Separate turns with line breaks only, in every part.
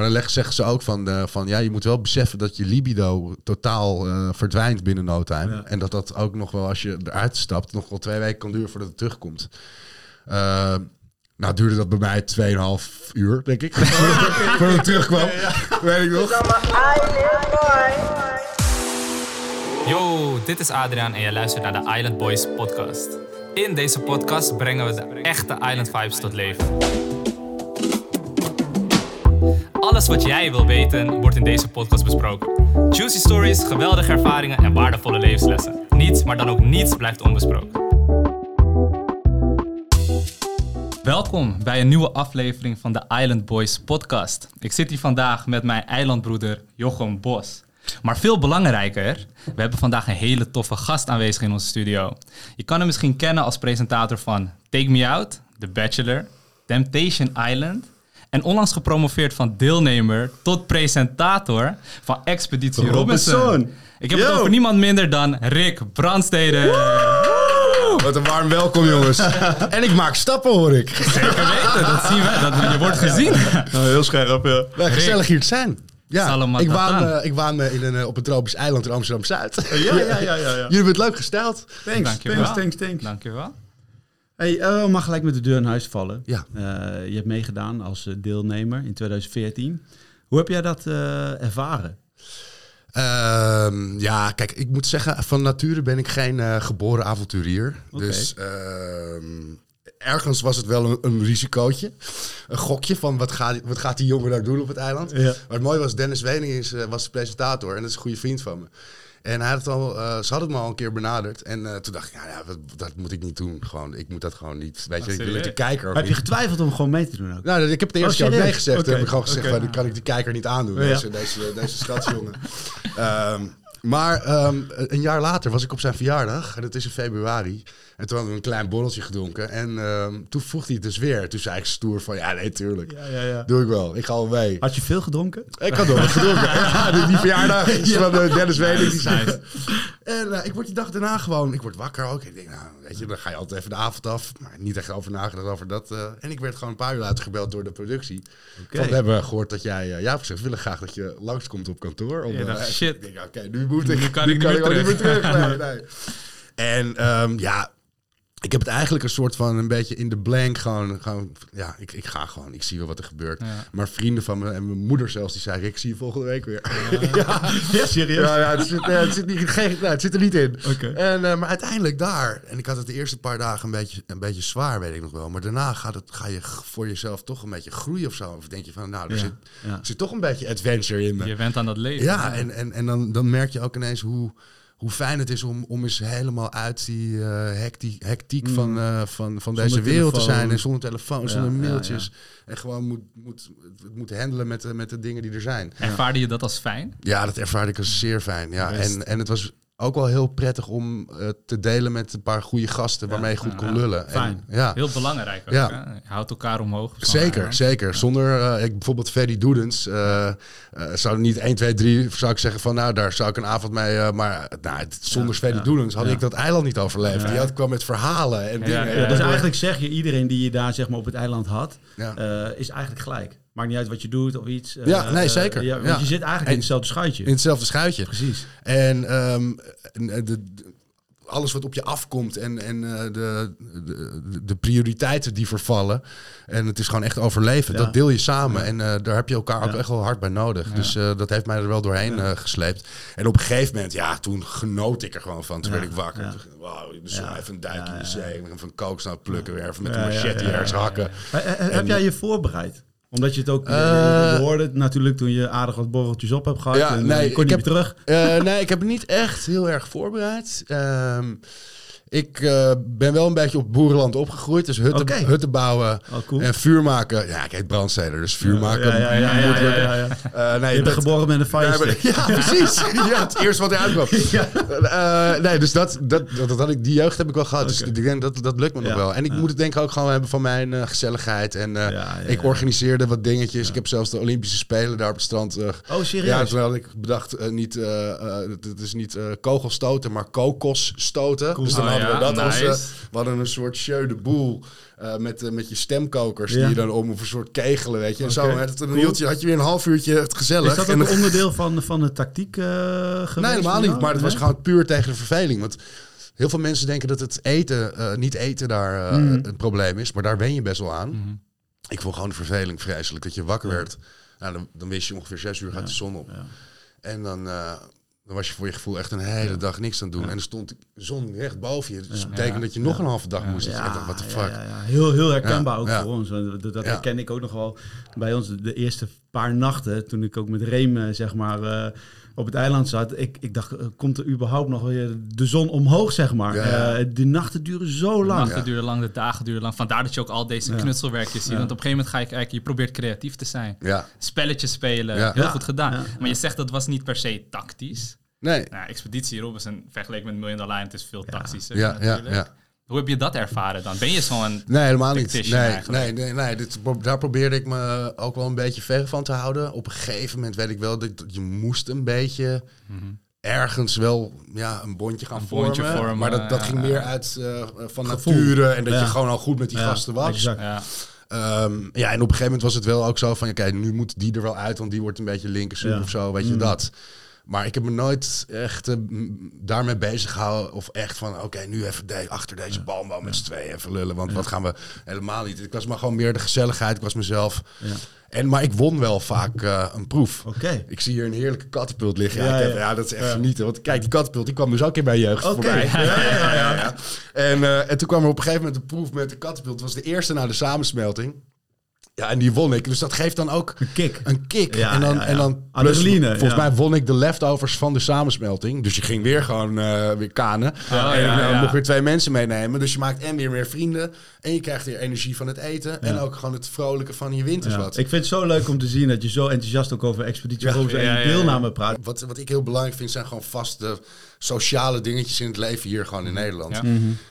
Maar dan leggen, zeggen ze ook van, eh, van ja, je moet wel beseffen dat je libido totaal eh, verdwijnt binnen no time.
Ja.
En dat dat ook nog wel, als je eruit stapt, nog wel twee weken kan duren voordat het terugkomt. Eh, nou, duurde dat bij mij 2,5 uur, denk ik. voordat het terugkwam. Weet ik nog.
Yo, dit is Adriaan en je luistert naar de Island Boys podcast. In deze podcast brengen we de echte Island vibes tot leven. Alles wat jij wil weten wordt in deze podcast besproken. Juicy stories, geweldige ervaringen en waardevolle levenslessen. Niets, maar dan ook niets blijft onbesproken. Welkom bij een nieuwe aflevering van de Island Boys podcast. Ik zit hier vandaag met mijn eilandbroeder Jochem Bos. Maar veel belangrijker, we hebben vandaag een hele toffe gast aanwezig in onze studio. Je kan hem misschien kennen als presentator van Take Me Out, The Bachelor, Temptation Island en onlangs gepromoveerd van deelnemer tot presentator van Expeditie Robinson.
Robinson.
Ik heb het over niemand minder dan Rick Brandstede.
Wat een warm welkom, jongens. en ik maak stappen, hoor ik.
Zeker weten, dat zien we. Dat, je wordt gezien.
Nou, heel scherp, ja.
Nou, gezellig hier te zijn. Ja, ik waan, eh, ik waan me in een, eh, op een tropisch eiland in Amsterdam-Zuid.
Ja, ja, ja, ja. ja.
Jullie hebben het leuk gesteld.
Thanks,
Dankjewel.
thanks, thanks, thanks.
Dankjewel.
Hey, we mag gelijk met de deur in huis vallen.
Ja.
Eh, je hebt meegedaan als eh, deelnemer in 2014. Hoe heb jij dat eh, ervaren?
Ehm, ja, kijk, ik moet zeggen, van nature ben ik geen geboren avonturier. Dus ehm, ergens was het wel een, een risicootje. Een gokje van wat gaat, wat gaat die jongen nou doen op het eiland.
Ja.
Maar het mooie was, Dennis Wening is, was de presentator en dat is een goede vriend van me. En hij had het al, eh, ze hadden me al een keer benaderd. En eh, toen dacht ik, ja, ja dat moet ik niet doen. Gewoon, ik moet dat gewoon niet. Weet je, ik wil de kijker
Heb je getwijfeld om gewoon mee te doen ook?
Nou, ik heb het de eerste
Oh,
keer ook nee gezegd. Toen heb ik gewoon gezegd, van, die kan ik die kijker niet aandoen.
Ja.
Deze, deze, deze stadsjongen. Ehm, maar ehm, een jaar later was ik op zijn verjaardag. En dat is in februari. En toen hadden we een klein borreltje gedronken. En ehm, toen vroeg hij het dus weer. Toen zei ik stoer van, ja, nee, tuurlijk.
Ja, ja, ja.
Doe ik wel. Ik ga wel mee.
Had je veel gedronken?
Ik had nog wat gedronken. Ja, die, verjaardag is van eh, Dennis Wening. Die zei. En eh, ik word die dag daarna gewoon, ik word wakker ook. Ik denk, nou, weet je, dan ga je altijd even de avond af. Maar niet echt over nagedacht over dat. eh. en ik werd gewoon een paar uur later gebeld door de productie. Van, we hebben gehoord dat jij, eh, ja, gezegd, we willen graag dat je langskomt op kantoor. Om,
shit.
Ik denk, oké, nu moet ik,
Nu kan ik niet meer
ook niet meer
terug.
nee. En ehm, ja, ik heb het eigenlijk een soort van een beetje in de blank gewoon, gewoon ja, ik, ik ga gewoon, ik zie wel wat er gebeurt.
Ja.
Maar vrienden van me en mijn moeder zelfs, die zei, ik zie je volgende week weer. ja,
Ja, serieus?
ja, ja het, zit, eh, het, zit niet, geen, nou, het zit er niet in.
Oké.
En, eh, maar uiteindelijk daar, en ik had het de eerste paar dagen een beetje, een beetje zwaar, weet ik nog wel. Maar daarna gaat het, ga je voor jezelf toch een beetje groeien of zo. Of denk je van, nou, er,
Ja,
zit,
ja.
er zit toch een beetje adventure in me.
Je bent aan dat leven.
Ja, en, en, en dan, dan merk je ook ineens hoe, hoe fijn het is om, om eens helemaal uit die eh, hectiek, hectiek van, eh, van, van deze wereld te zijn. En zonder telefoon,
Ja,
zonder
ja,
mailtjes. En gewoon moet, moet, het moet handelen met, de- met de dingen die er zijn.
Ervaarde je dat als fijn?
Ja, dat ervaarde ik als zeer fijn. Ja.
Best.
En, en het was ook wel heel prettig om eh, te delen met een paar goede gasten waarmee je goed kon
ja.
lullen. En,
Fijn.
ja.
Heel belangrijk ook.
Ja.
Je houdt elkaar omhoog.
Zeker,
eiland.
zeker. Zonder, eh, ik, bijvoorbeeld Ferry Doedens, eh, eh, zou niet 1, 2, 3, zou ik zeggen van nou, daar zou ik een avond mee, eh, maar eh, nou, zonder
Ja,
Ferry
ja,
Doedens had
ja.
ik dat eiland niet overleefd. Die had, kwam met verhalen en dingen.
ja,
dus eigenlijk zeg je, iedereen die je daar zeg maar, op het eiland had,
Ja.
eh, is eigenlijk gelijk. Maakt niet uit wat je doet of iets. eh,
Ja, nee,
eh,
zeker.
ja, want
Ja.
je zit eigenlijk
En-
in hetzelfde schuitje.
In hetzelfde schuitje.
Precies.
En ehm, eh, de, de- alles wat op je afkomt en, en eh, de, de, de prioriteiten die vervallen. En het is gewoon echt overleven.
Ja.
Dat deel je samen. En eh, daar heb je elkaar ook echt wel hard bij nodig. Dus eh, dat heeft mij er wel doorheen eh, gesleept. En op een gegeven moment, ja, toen genoot ik er gewoon van. Toen werd ik wakker.
Ja.
Toen
Ja.
even een duik in de zee. Even een plukken weer. Even met een
ja,
ergens hakken.
Eh, eh, Heb
En-
jij je voorbereid? Omdat je het ook,
Eh,
je hoorde natuurlijk toen je aardig wat borreltjes op hebt gehad.
Ja,
en,
nee,
eh, je kon
ik
niet
heb-
terug.
Eh, nee, ik heb het niet echt heel erg voorbereid. Ehm, ik eh, ben wel een beetje op boerenland opgegroeid. Dus hutten, hutten bouwen
Oh, cool.
en vuur maken. Ja, ik heet brandsteder, dus vuur maken.
Ja, ja, ja, ja,
moet lukken. Eh, nee,
Je bent
dat-
geboren met een fire
ja, precies. ja, het eerste wat eruit kwam. Eh, nee, dus dat, dat, dat, dat had ik, die jeugd heb ik wel gehad. Dus ik denk dat dat lukt me nog wel. En ik moet het denk ik ook gewoon hebben van mijn gezelligheid. En ik organiseerde wat dingetjes. Ik heb zelfs de Olympische Spelen daar op het strand
Oh, serieus?
ja, terwijl ik bedacht, niet, het is niet kogelstoten, maar kokosstoten.
Cool.
Dus dan Hadden we
Ja,
dat
nice.
eh, we hadden een soort jeu de boel eh, met, eh, met je stemkokers
Ja.
die je dan om of een soort kegelen, weet je. En zo,
Oké,
hè, dat- dan
cool.
hield je, had je weer een half uurtje het gezellig.
Is dat een onderdeel van, van de tactiek geweest?
Nee, helemaal niet. Maar het was gewoon puur tegen de verveling. Want heel veel mensen denken dat het eten, niet eten daar eh,
Mhm.
het probleem is. Maar daar ben je best wel aan.
Mhm.
Ik vond gewoon de verveling vreselijk. Dat je wakker werd. Nou, dan, dan wist je ongeveer zes uur gaat de zon op.
Ja.
En dan, dan was je voor je gevoel echt een hele dag niks aan het doen. En er stond de zon recht boven je. Dus dat betekent dat je nog een halve dag moest.
Ja,
dacht, what the
ja,
fuck.
Heel, heel herkenbaar ook voor ons. Dat, herken ik ook nog wel bij ons. De eerste paar nachten, toen ik ook met Reem eh, zeg maar, eh, op het eiland zat. Ik, ik dacht, eh, komt er überhaupt nog weer de zon omhoog, zeg maar.
Ja.
Eh, de nachten duren zo
De
lang.
nachten duren lang, de dagen duren lang. Vandaar dat je ook al deze
Ja.
knutselwerkjes ziet.
Ja.
Want op een gegeven moment ga je kijken, je probeert creatief te zijn.
Ja,
Spelletjes spelen,
Ja.
heel
Ja.
goed gedaan.
Ja.
Maar je zegt dat was niet per se tactisch.
nee.
Nou, Expeditie Robinson vergeleken met Million Dollar Island is veel tactischer
Ja, ja,
natuurlijk.
ja.
Hoe heb je dat ervaren dan? Ben je zo'n...
Nee, helemaal niet. Nee,
eigenlijk.
nee, nee, nee. Dit, daar probeerde ik me ook wel een beetje ver van te houden. Op een gegeven moment weet ik wel dat je moest een beetje ergens wel ja, een bondje gaan
Een bondje
vormen.
vormen,
Maar dat, dat
ja,
ging
ja.
meer uit eh, van
Gevoel.
nature en dat
Ja.
je gewoon al goed met die
Ja,
gasten was.
exact.
Ja,
Ehm, ja, en op een gegeven moment was het wel ook zo van, oké, nu moet die er wel uit, want die wordt een beetje linkersoep
Ja.
of zo, weet je
Mm.
dat. Maar ik heb me nooit echt eh, daarmee bezig gehouden. Of echt van, oké, nu even de, achter deze balmboom met z'n tweeën even lullen. Want wat gaan we... Helemaal niet. Ik was maar gewoon meer de gezelligheid. Ik was mezelf.
Ja.
En, maar ik won wel vaak eh, een proef.
Oké.
Ik zie hier een heerlijke kattenpult liggen. Ja,
Ja,
ik heb,
ja.
ja. dat is echt
Ja.
genieten. Want kijk, die kattenpult die kwam dus ook in mijn jeugd
Oké.
voorbij.
Ja, ja, ja, ja.
En, eh, en toen kwam er op een gegeven moment een proef met de kattenpult. Het was de eerste na de samensmelting. Ja, en die won ik. Dus dat geeft dan ook
Een kick.
een kick.
Ja,
en dan,
ja, ja.
En dan plus, volgens mij won ik de leftovers van de samensmelting. Dus je ging weer gewoon eh, weer kanen. En je
ja.
mocht weer twee mensen meenemen. Dus je maakt en weer meer vrienden. En je krijgt weer energie van het eten. En ook gewoon het vrolijke van je winters
Ja.
wat.
Ik vind het zo leuk om te zien dat je zo enthousiast ook over Expeditie
Ja,
Robinson en
ja,
je
ja, ja.
deelname praat.
Wat, wat ik heel belangrijk vind, zijn gewoon vaste sociale dingetjes in het leven hier gewoon in Nederland.
Ja.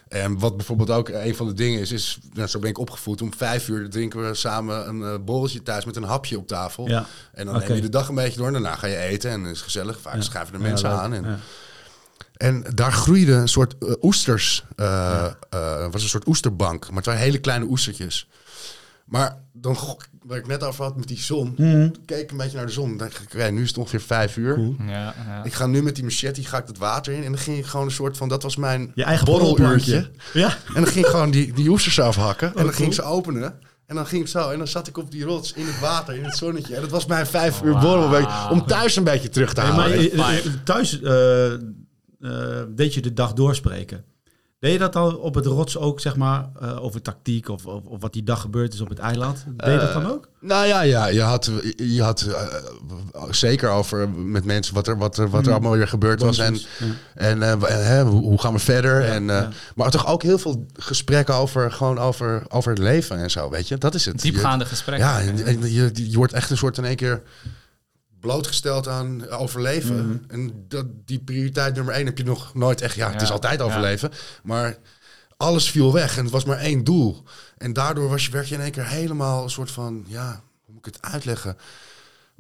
En wat bijvoorbeeld ook een van de dingen is, is nou, zo ben ik opgevoed. Om vijf uur drinken we samen een eh, borreltje thuis met een hapje op tafel.
Ja.
En dan
Oké.
neem je de dag een beetje door. En daarna ga je eten en het is gezellig. Vaak schuiven de mensen aan. En,
Ja.
En daar groeide een soort eh, oesters. eh eh, was een soort oesterbank. Maar het waren hele kleine oestertjes. Maar dan, gok- waar ik net over had met die zon.
Mhm.
Keek ik een beetje naar de zon. Dan dacht ik, nu is het ongeveer vijf uur.
Cool.
ja, ja.
Ik ga nu met die machete ga ik het water in. En dan ging ik gewoon een soort van, dat was mijn
Je eigen
borreluurtje.
Ja.
En dan ging ik gewoon die, die oesters afhakken. en dan
cool.
ging ik ze openen. En dan ging ik zo. En dan zat ik op die rots in het water, in het zonnetje. En dat was mijn vijf uur borrelweek. Om thuis een beetje terug te
Hey,
halen.
maar thuis eh, eh, deed je de dag doorspreken. Deed je dat al op het rots ook, zeg maar, eh, over tactiek of, of, of wat die dag gebeurd is op het eiland? Deed je dat dan ook?
Nou ja, ja je had, je had eh, zeker over met mensen wat er, wat er, wat er allemaal weer gebeurd was. En,
Ja.
en eh, hè, hoe, gaan we verder? en, eh,
ja.
Maar toch ook heel veel gesprekken over, gewoon over, over het leven en zo, weet je. Dat is het.
Diepgaande
Je-
gesprekken.
Ja, en, en je, je wordt echt een soort in één keer blootgesteld aan overleven.
Mhm.
En dat, die prioriteit nummer één heb je nog nooit echt... Ja, het is altijd
ja.
overleven. Maar alles viel weg en het was maar één doel. En daardoor was je, werd je in één keer helemaal een soort van... Ja, hoe moet ik het uitleggen?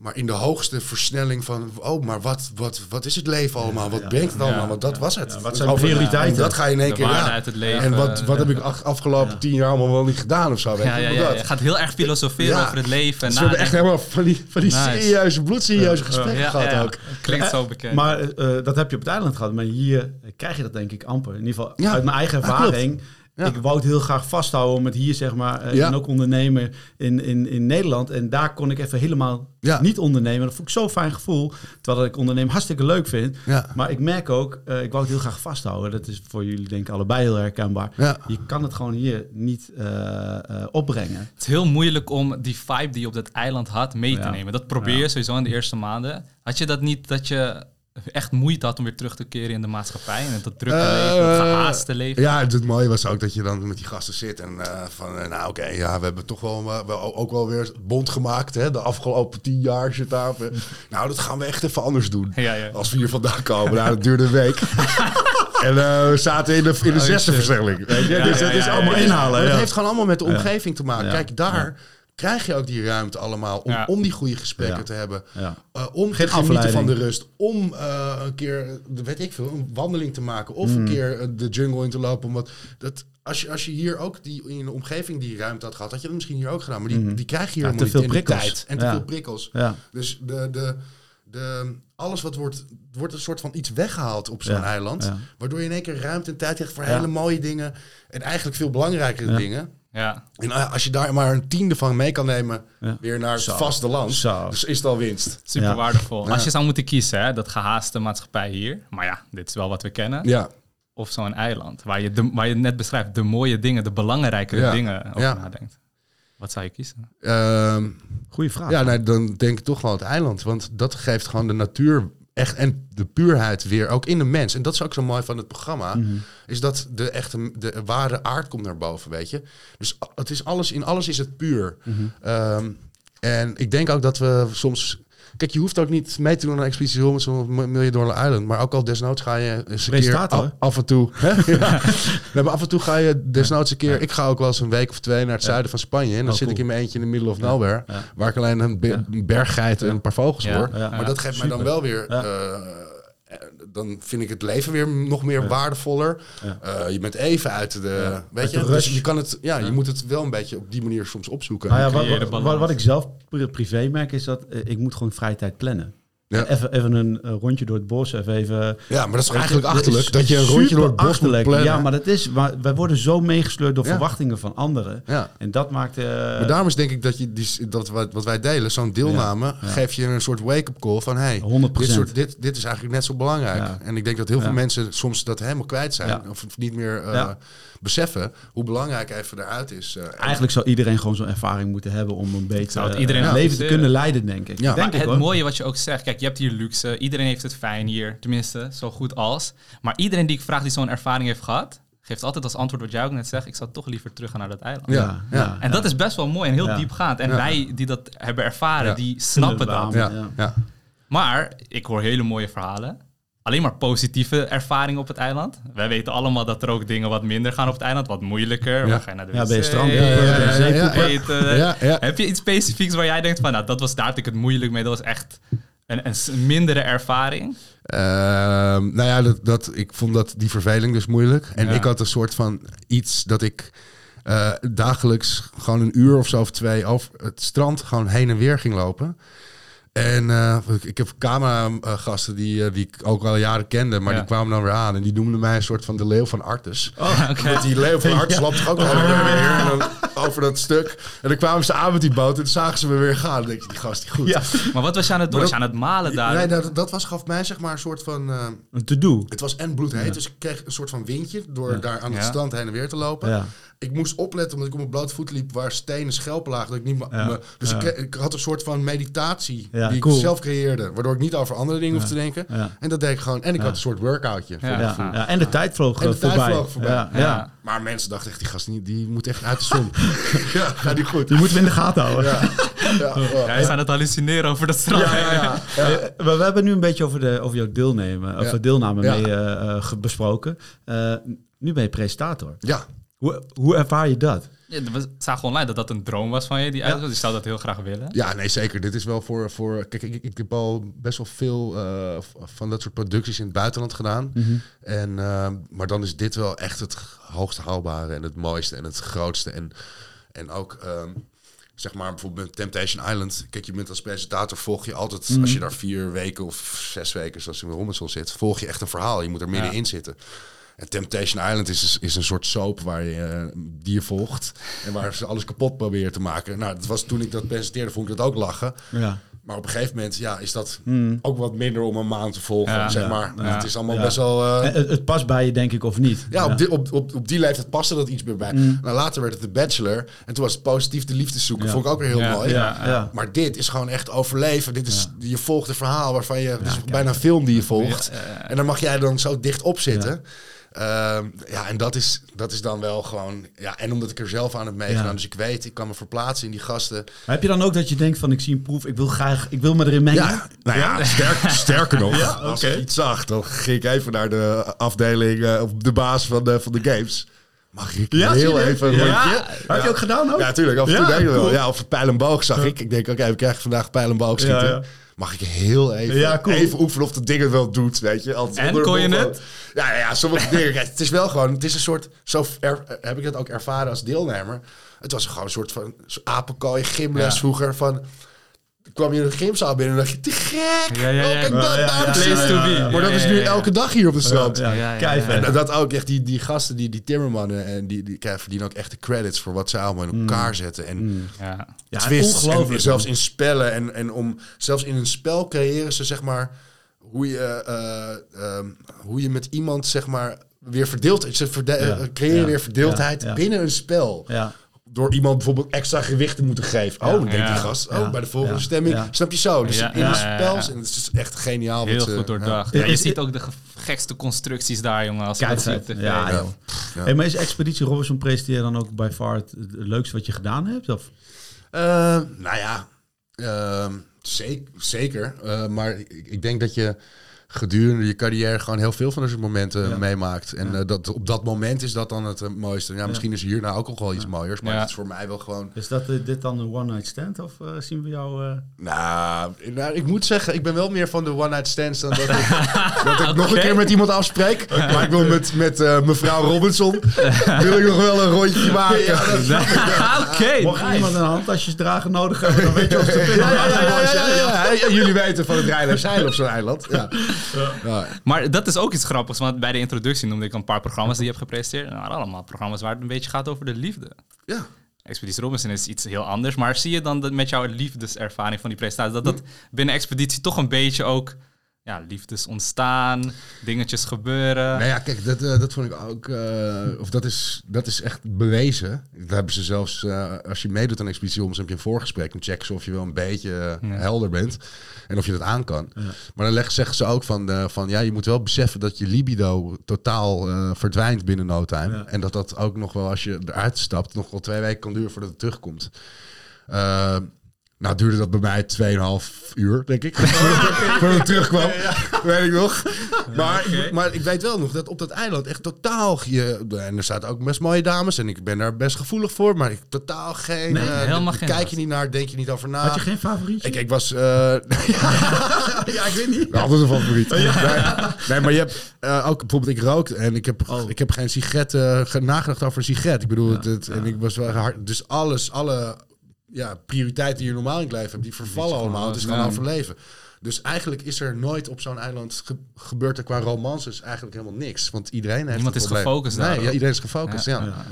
Maar in de hoogste versnelling van... Oh, maar wat, wat, wat is het leven allemaal? Wat
ja,
brengt het
ja.
allemaal? Want dat was het.
Ja, wat
Het
zijn
over-
prioriteiten?
En dat ga je in één keer... Ja.
uit het leven.
En wat, wat
eh,
heb ik afgelopen
Ja.
tien jaar allemaal wel niet gedaan of zo? Weet
Ja,
je?
ja,
Hoe
ja,
dat?
je gaat heel erg filosoferen
Ja.
over het leven. En
Dus we hebben echt helemaal van die, van die
Nice.
serieuze, bloedserieuze gesprekken
Ja,
gehad
ja, ja.
ook.
Klinkt zo bekend.
Maar eh, dat heb je op het eiland gehad. Maar hier krijg je dat denk ik amper. In ieder geval
Ja.
uit mijn eigen ervaring.
Ja.
Ik wou het heel graag vasthouden om het hier, zeg maar, eh,
Ja.
en ook ondernemen in, in, in Nederland. En daar kon ik even helemaal
Ja.
niet ondernemen. Dat vond ik zo'n fijn gevoel. Terwijl ik ondernemen hartstikke leuk vind.
Ja.
Maar ik merk ook, eh, ik wou het heel graag vasthouden. Dat is voor jullie denk ik allebei heel herkenbaar.
Ja.
Je kan het gewoon hier niet eh, eh, opbrengen.
Het is heel moeilijk om die vibe die je op dat eiland had mee te
Ja.
nemen. Dat probeer je
Ja.
sowieso in de eerste maanden. Had je dat niet dat je echt moeite had om weer terug te keren in de maatschappij en dat drukke
Eh,
leven, het gehaaste leven?
Ja, het mooie was ook dat je dan met die gasten zit en eh, van, eh, nou oké, ja, we hebben toch wel, eh, wel ook wel weer bond gemaakt, hè, de afgelopen tien jaar zit daar. nou, dat gaan we echt even anders doen.
Ja, ja.
Als we hier vandaan komen, nou, dat duurde een week. en eh, we zaten in de, in de
Oh,
zesde
shit.
versnelling. Weet je?
Ja,
dus
ja,
dat is allemaal inhalen.
Ja.
Het heeft gewoon allemaal met de omgeving te maken. Kijk, daar krijg je ook die ruimte allemaal om,
Ja.
om die goede gesprekken
Ja.
te hebben.
Ja.
Uh, om
Geen
te genieten
afleiding.
van de rust. Om uh, een keer, weet ik veel, een wandeling te maken. Of
Mm.
een keer uh, de jungle in te lopen. Omdat dat, als, je, als je hier ook die, in de omgeving die ruimte had gehad, had je dat misschien hier ook gedaan. Maar die,
Mhm.
die krijg je hier
Ja,
helemaal
te veel
niet in de
prikkels.
tijd. En te
Ja.
veel prikkels.
Ja.
Dus de, de, de, alles wat wordt, wordt een soort van iets weggehaald op zo'n
Ja,
eiland.
ja.
Waardoor je in één keer ruimte en tijd hebt voor
Ja.
hele mooie dingen. En eigenlijk veel belangrijkere
Ja.
dingen.
Ja.
En uh, als je daar maar een tiende van mee kan nemen,
Ja.
weer naar het
Zo.
vasteland,
Zo.
dus is het al winst.
Super
Ja.
waardevol.
Ja.
Als je zou moeten kiezen, hè, dat gehaaste maatschappij hier. Maar ja, dit is wel wat we kennen.
Ja,
Of zo'n eiland, waar je, de, waar je net beschrijft, de mooie dingen, de belangrijkere
Ja.
dingen over
Ja.
nadenkt. Wat zou je kiezen?
Ehm,
Goeie vraag.
ja nee, dan denk ik toch wel het eiland. Want dat geeft gewoon de natuur echt en de puurheid weer, ook in de mens. En dat is ook zo mooi van het programma.
Mhm.
Is dat de echte, de ware aard komt naar boven, weet je. Dus het is alles, in alles is het puur.
Mhm.
Ehm, en ik denk ook dat we soms... Kijk, je hoeft ook niet mee te doen aan een expeditie Robinson of Million Dollar Island. Maar ook al desnoods ga je eens een keer af, af en toe... Hè? ja. Nee, maar af en toe ga je desnoods een keer... Ik ga ook wel eens een week of twee naar het zuiden van Spanje. En dan
Oh,
zit ik in mijn eentje in de middle of nowhere. Waar ik alleen een, be- een berggeit en een paar vogels hoor. Maar dat geeft mij dan wel weer...
Ja.
Eh, dan vind ik het leven weer nog meer waardevoller.
Ja.
Eh, je bent even uit de...
Ja.
Weet
Uit
je,
de
dus je, kan het, ja, je moet het wel een beetje op die manier soms opzoeken.
Nou ja, wat, ik zelf pri- privé merk is dat eh, ik moet gewoon vrije tijd plannen.
Ja.
Even, even een eh, rondje door het bos, even... even
Ja, maar dat is
je,
eigenlijk
dat
achterlijk
is
dat je een rondje door het bos moet
achterlijk.
plannen.
Ja, maar dat is... Maar wij worden zo meegesleurd door
Ja.
verwachtingen van anderen.
Ja.
En dat maakt... eh,
Maar daarom is denk ik dat, je die, dat wat, wat wij delen, zo'n deelname,
Ja, ja.
geeft je een soort wake-up call van hey,
100%.
dit, soort, dit, dit is eigenlijk net zo belangrijk.
Ja.
En ik denk dat heel veel
Ja.
mensen soms dat helemaal kwijt zijn
Ja.
of niet meer eh,
Ja.
beseffen hoe belangrijk even eruit is. eh, en-
Eigenlijk zou iedereen gewoon zo'n ervaring moeten hebben om een eh,
iedereen
leven te kunnen leiden, denk ik.
Ja.
denk
Maar
ik,
het
hoor.
mooie wat je ook zegt, kijk, je hebt hier luxe, iedereen heeft het fijn hier, tenminste, zo goed als. Maar iedereen die ik vraag die zo'n ervaring heeft gehad, geeft altijd als antwoord wat jij ook net zegt, ik zou toch liever terug gaan naar dat eiland.
Ja, ja.
En dat is best wel mooi en heel
Ja.
diepgaand. En
Ja.
wij die dat hebben ervaren,
Ja.
die snappen dat.
ja,
Ja.
ja.
Maar ik hoor hele mooie verhalen. Alleen maar positieve ervaringen op het eiland. Wij weten allemaal dat er ook dingen wat minder gaan op het eiland, wat moeilijker.
Ja.
Ga je naar de
Ja, ben je strand-
Ja, ja, ja, ja,
zee
ja,
poepen.
eten?
Ja, ja.
Heb je iets specifieks waar jij denkt van, nou, dat was, daar ik het moeilijk mee. Dat was echt een, een mindere ervaring.
Ehm, nou ja, dat, dat, ik vond dat die verveling dus moeilijk. En
Ja.
ik had een soort van iets dat ik eh, dagelijks gewoon een uur of zo of twee over het strand gewoon heen en weer ging lopen. En eh, ik, heb cameragasten die, eh, die ik ook al jaren kende, maar
Ja.
die kwamen dan weer aan. En die noemden mij een soort van de leeuw van Artes.
Oh, oké.
Want die leeuw van Artes loopt toch ook heen en weer en dan over dat stuk. En dan kwamen ze aan met die boot en toen zagen ze me weer gaan. Dan denk je, die gast die goed.
Ja,
Maar wat was je aan het doen? Was je aan het malen daar?
Nee, dat, dat was, gaf mij zeg maar een soort van... eh,
een to-do.
het was en bloedheet, dus ik kreeg een soort van windje door daar aan het
Ja.
strand heen en weer te lopen. Ik moest opletten omdat ik op mijn blote voeten liep waar stenen schelpen lagen. Dat ik niet ma-
Ja.
me- dus
Ja.
ik, ik had een soort van meditatie
Ja,
die
cool.
ik zelf creëerde. Waardoor ik niet over andere dingen hoef te denken.
Ja.
En dat deed ik gewoon. En ik
Ja.
had een soort workoutje.
Ja.
En de tijd vloog
En de
eh,
tijd
voorbij.
vloog voorbij.
Ja.
Ja.
Ja.
Maar mensen dachten echt, die gast niet, die moet echt uit de zon. ja, gaat niet goed.
Die moeten we in de gaten houden.
Ja, ja, ja.
Hij is aan het hallucineren over dat strand.
Ja, ja, ja.
Maar we hebben nu een beetje over, de, over jouw deelnemen,
Ja.
deelname
Ja.
mee eh, eh, besproken. Eh, nu ben je presentator.
Ja.
Hoe, hoe ervaar je dat?
Ja, we zagen online dat dat een droom was van je, die. Dus je zou dat heel graag willen.
Ja, nee, zeker. Dit is wel voor... voor kijk, ik, ik heb al best wel veel eh, van dat soort producties in het buitenland gedaan. En, eh, maar dan is dit wel echt het hoogst haalbare en het mooiste en het grootste. En, en ook, ehm, zeg maar, bijvoorbeeld met Temptation Island. Kijk, je bent als presentator, volg je altijd, als je daar vier weken of zes weken, zoals in Robinson zit, volg je echt een verhaal. Je moet er middenin zitten. En Temptation Island is, is een soort soap waar je eh, die je volgt. En waar ze alles kapot proberen te maken. Nou, dat was toen ik dat presenteerde, vond ik dat ook lachen.
Ja.
Maar op een gegeven moment ja, is dat ook wat minder om een maand te volgen.
Ja.
zeg maar.
Ja.
Het is allemaal
Ja.
best wel... eh,
Het, het past bij je, denk ik, of niet?
ja, op, die, op, op, op die leeftijd paste dat iets meer bij. Nou, later werd het The Bachelor. En toen was het positief de liefde zoeken. Vond ik ook weer heel mooi.
Ja, ja.
Maar dit is gewoon echt overleven. Dit is, Je volgt een verhaal waarvan je... is bijna een film die je volgt. En dan mag jij dan zo dicht op zitten. Ja, ja en dat is, dat is dan wel gewoon... Ja, en omdat ik er zelf aan heb meegedaan.
Ja.
Dus ik weet, ik kan me verplaatsen in die gasten.
Maar heb je dan ook dat je denkt van, ik zie een proef, ik wil graag, ik wil me erin mengen?
Ja, nou ja, sterk, sterker nog.
Ja,
Als ik iets zag, dan ging ik even naar de afdeling, eh, of de baas van de, van de games. Mag ik
Ja,
heel even een
Ja.
rondje?
Heb je ook gedaan ook?
Ja, natuurlijk. Af en toe
Ja,
wel. Ja, of pijl en boog zag ik. Ik denk, oké, we krijgen vandaag pijl en boog schieten. Mag ik heel even,
Ja, cool.
even oefenen of de ding het wel doet, weet je? Altijd
En, kon je het?
Ja, ja, ja, sommige dingen. Kijk, het is wel gewoon, het is een soort, zo er- heb ik dat ook ervaren als deelnemer. Het was gewoon een soort van apenkooi gymles
Ja.
vroeger van... kwam je in de gymzaal binnen en dacht je, te gek!
Ja, Place to be.
Maar dat is nu elke dag hier op de strand.
Ja,
Ja, ja,
keivet.
ja.
En dat ook echt, die, die gasten, die, die timmermannen, en die, die krijgen- verdienen ook echt de credits voor wat ze allemaal in elkaar zetten. En
Ja.
Ja,
twists,
ongelooflijk.
en zelfs in spellen. En, en om, zelfs in een spel creëren ze, zeg maar, hoe je, eh, ehm, hoe je met iemand, zeg maar, weer verdeeld. Ze verde-
Ja.
eh, creëren
Ja.
weer verdeeldheid
Ja. Ja.
binnen een spel. Door iemand bijvoorbeeld extra gewicht te moeten geven. Oh, denkt
Ja.
die gast. Oh,
Ja.
bij de volgende
Ja.
stemming.
Ja.
Snap je zo? Dus
Ja,
in
ja,
de spels. En het is echt geniaal.
Heel
wat ze-
goed doordacht.
ja.
Ja, je ziet ook de ge- gekste constructies daar, jongen. Als je dat ziet op
Keivet.
tv.
Ja,
Ja.
joh.
Ja.
Hey, maar is Expeditie Robinson presenteer dan ook bij far het, leukste wat je gedaan hebt? Of?
Eh, nou ja, ehm, zeker. Eh, maar ik, ik denk dat je gedurende je carrière gewoon heel veel van dat soort momenten
Ja.
meemaakt. En
Ja.
eh, dat, op dat moment is dat dan het eh, mooiste. Ja, misschien is hierna ook nog wel iets mooiers, maar
Ja.
het is voor mij wel gewoon...
Is dat, eh, dit dan een one-night stand? Of eh, zien we jou... eh,
Nou, nou, ik moet zeggen, ik ben wel meer van de one-night stands dan dat ik, dat ik nog een keer met iemand afspreek. Maar ik wil met, met mevrouw Robinson wil ik nog wel een rondje maken.
Oké,
Mocht
nice.
iemand een handtasjes dragen nodig hebben, dan weet je of ze
Ja, ja, ja, ja,
boys,
ja,
hè?
ja, ja. Ja, Jullie weten van het rijden en zeilen op zo'n eiland. Ja. Ja.
Maar dat is ook iets grappigs, want bij de introductie noemde ik een paar programma's die je hebt gepresenteerd. Dat waren allemaal programma's waar het een beetje gaat over de liefde.
Ja.
Expeditie Robinson is iets heel anders, maar zie je dan dat met jouw liefdeservaring van die presentatie, dat dat binnen Expeditie toch een beetje ook ja, liefdes ontstaan, dingetjes gebeuren.
Nou ja, kijk, dat, eh, dat vond ik ook. eh, of dat is, dat is echt bewezen. Dat hebben ze zelfs. eh, als je meedoet aan expeditie Robinson, heb je een voorgesprek. om te checken of je wel een beetje
Ja.
helder bent. En of je dat aan kan. Maar dan leggen, zeggen ze ook van, eh, van. Ja, je moet wel beseffen dat je libido totaal eh, verdwijnt binnen no time.
Ja.
En dat dat ook nog wel, als je eruit stapt. nog wel twee weken kan duren voordat het terugkomt. Nou duurde dat bij mij 2,5 uur, denk ik. Voordat het terugkwam. Weet ik nog. Maar, maar ik weet wel nog dat op dat eiland echt totaal... Je, en er zaten ook best mooie dames en ik ben daar best gevoelig voor. Maar ik totaal geen...
Nee,
eh,
helemaal geen
Kijk je niet naar, denk je niet over na.
Had je geen favorietje?
Ik, ik was... eh,
ja, ik weet niet.
altijd een favoriet. Nee, nee, maar je hebt eh, ook bijvoorbeeld, ik rookte en ik heb,
Oh.
ik heb geen sigaret ge- nagedacht over een sigaret. Ik bedoel,
Ja,
het, het- en ik was wel hard. Dus alles, alle ja, prioriteiten die je normaal in het leven hebt, die vervallen allemaal. Het is gewoon overleven. Dus eigenlijk is er nooit op zo'n eiland ge- gebeurd er qua romances eigenlijk helemaal niks. Want iedereen heeft
Niemand is gefocust
Nee,
daarop.
ja, iedereen is gefocust, ja.
Ja,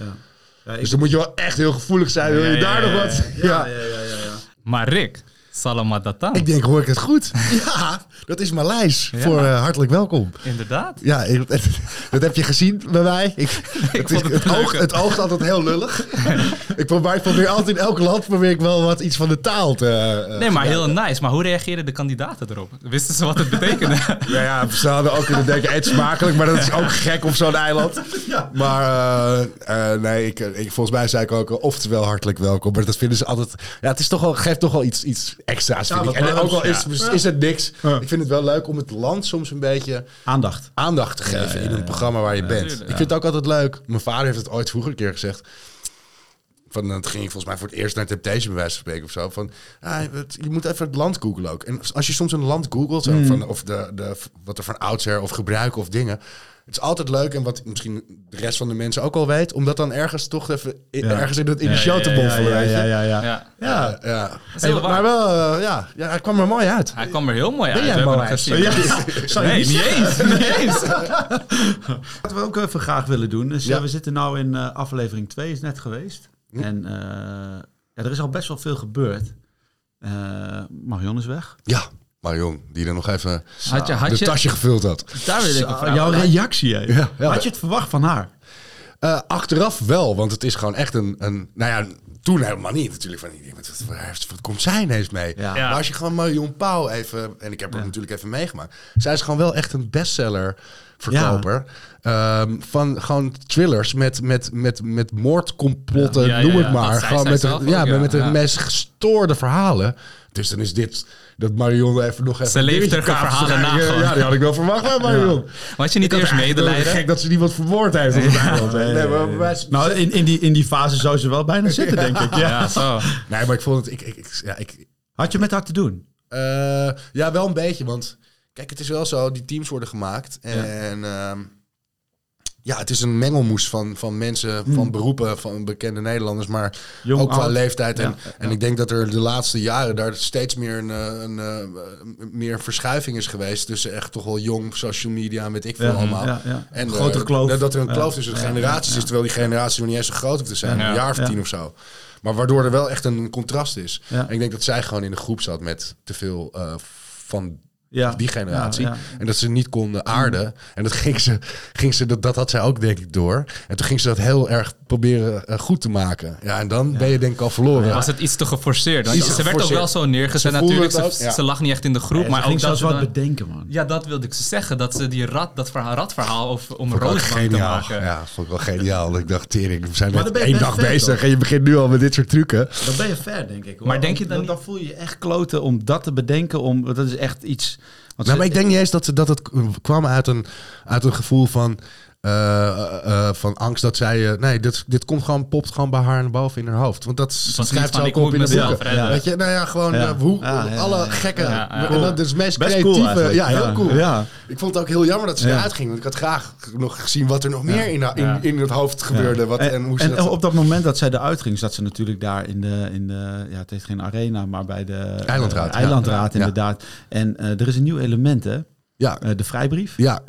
ja.
Dus dan moet je wel echt heel gevoelig zijn. Wil je daar nog wat?
ja,
ja,
ja.
Maar Rick, Salamadatan.
Ik denk, hoor ik het goed? Ja, dat is Maleis.
Ja.
Voor eh, hartelijk welkom.
Inderdaad.
Ja, ik- dat heb je gezien bij mij. Ik, het, is-
vond het
het, oog, het oogt altijd heel lullig. ik probeer, ik probeer altijd in elk land probeer ik wel wat iets van de taal te. eh,
Nee, maar heel nice. Maar hoe reageerden de kandidaten erop? Wisten ze wat het betekende?
Ja, ja, ze hadden ook kunnen denken, eet smakelijk, maar dat is ook gek op zo'n eiland. Maar eh, nee, ik, ik, volgens mij zei ik ook oftewel hartelijk welkom. Maar dat vinden ze altijd, ja, het is toch wel, geeft toch wel iets, iets extra's, vind
Ja,
ik. En ook al is,
ja.
is het niks,
Ja.
ik vind het wel leuk om het land soms een beetje
Aandacht.
aandacht te geven
ja,
in een programma waar je bent. Ik vind het ook altijd leuk. Mijn vader heeft het ooit vroeger een keer gezegd. Van, dan ging ik volgens mij voor het eerst naar Temptation bij wijze van spreken of zo. Van, ah, het- je moet even het land googlen ook. En als je soms een land googelt, zo, van, of de, de, wat er van oudsher of gebruiken of dingen. Het is altijd leuk en wat misschien de rest van de mensen ook al weet, om dat dan ergens toch even in,
Ja.
ergens in, het, in de
Ja,
show
ja,
te
ja,
moffelen.
ja,
weet je.
ja, ja, ja.
Ja.
Ja, ja. Hey, maar wel, eh, ja, ja, hij kwam er mooi uit.
Hij kwam er heel mooi uit.
Jij
We hebben
mooi uit?
je
Nee,
niet
eens. Niet eens.
Wat we ook even graag willen doen. is,
Ja.
eh, we zitten nu in eh, aflevering 2, is net geweest.
Hm.
En eh, ja, er is al best wel veel gebeurd. Eh Marion is weg.
Ja, maar jong, die er nog even
Had je, had
de
je,
tasje gevuld had.
daar wil ik vraag
jouw reactie, hè?
Ja, ja.
Had je het verwacht van haar?
Eh, achteraf wel, want het is gewoon echt een, een nou ja, toen helemaal niet natuurlijk. Van, wat, wat, wat, wat komt zij ineens mee?
Ja.
Ja.
Maar als je gewoon Marion Pauw even, en ik heb
Ja.
natuurlijk even meegemaakt. Zij is gewoon wel echt een bestseller verkoper. Ehm, van gewoon thrillers met, met, met, met moordcomplotten,
Ja, ja,
noem
ja,
het maar. gewoon met, de,
zelf ook,
ja,
ja.
met de
Ja.
meest gestoorde verhalen. Dus dan is dit, dat Marion even nog even...
Ze leeft er verhalen na
Ja,
gewoon.
Ja, die had ik wel verwacht bij Marion.
Was je niet
Ik
eerst medelijden?
Gek dat ze niemand vermoord heeft op het eiland. hè. Nee, maar wij-
Nou, in, in, die, in die fase zou ze wel bijna zitten, denk ik. Ja.
Ja, zo.
Nee, maar ik vond het... Ik, ik, ik- ja, ik,
Had je met haar te doen?
Eh, ja, wel een beetje. Want kijk, het is wel zo, die teams worden gemaakt. En ehm, ja, het is een mengelmoes van, van mensen, van beroepen, van bekende Nederlanders. Maar
Jong,
ook qua
oud.
leeftijd. En,
Ja,
en ik denk dat er de laatste jaren daar steeds meer een, eh, een, eh, meer verschuiving is geweest. Tussen echt toch wel jong, social media, weet ik veel
Ja,
allemaal.
ja, ja.
En eh,
kloof.
Dat er een
Ja.
kloof tussen de
Ja,
generaties
ja,
is. Terwijl die generatie nog niet eens zo groot hoeft te zijn.
Ja.
Een jaar of
Ja.
tien of zo. Maar waardoor er wel echt een contrast is.
Ja.
En ik denk dat zij gewoon in de groep zat met te veel van
Ja.
die generatie.
Ja, ja.
En dat ze niet konden aarden. En dat ging ze, ging ze dat, dat had zij ook denk ik door. En toen ging ze dat heel erg proberen eh, goed te maken. Ja, en dan ben je denk ik al verloren.
Was het iets te geforceerd? Want
Iets te
ze werd ook wel zo neergezet
Ze
natuurlijk. Ze, ze lag niet echt in de groep.
Ja,
maar
ze
ook
ging
dat
zelfs
ze
wat
dan-
bedenken, man.
Ja, dat wilde ik ze zeggen. Dat ze die rat, dat verhaal, ratverhaal over, om
Vond ik ook
Roos bang te maken.
Ja, vond ik wel geniaal. Ik dacht, tering, we zijn net één dag bezig en je begint nu al met dit soort trucken.
Dan ben je ver, denk ik.
Maar denk je
dan,
dan
dan, voel je je echt kloten om dat te bedenken. Om, dat is echt iets... Want
Nou, maar ik denk niet eens dat, ze- dat het kwam uit een, uit een gevoel van, eh, eh, eh, van angst dat zij... eh, nee, dit, dit komt gewoon, popt gewoon bij haar naar boven in haar hoofd. Want dat schrijft ze ook op in de boeken.
redden.
Weet je, nou ja, gewoon
Ja.
hoe
Ja, ja, ja,
alle
ja.
gekke...
Ja, ja.
En dat is meest
Best
creatieve. ja, heel
Ja.
cool.
Ja.
Ik vond het ook heel jammer dat ze
Ja.
eruit ging. Want ik had graag nog gezien wat er nog meer in, in,
Ja.
in het hoofd gebeurde. Wat, en,
En,
hoe ze
en
dat...
op dat moment dat zij eruit ging, zat ze natuurlijk daar in de, in de ja, het heeft geen arena, maar bij de
Eilandraad,
eilandraad
ja.
inderdaad. En eh, er is een nieuw element, hè?
ja,
Eh, de vrijbrief.
ja,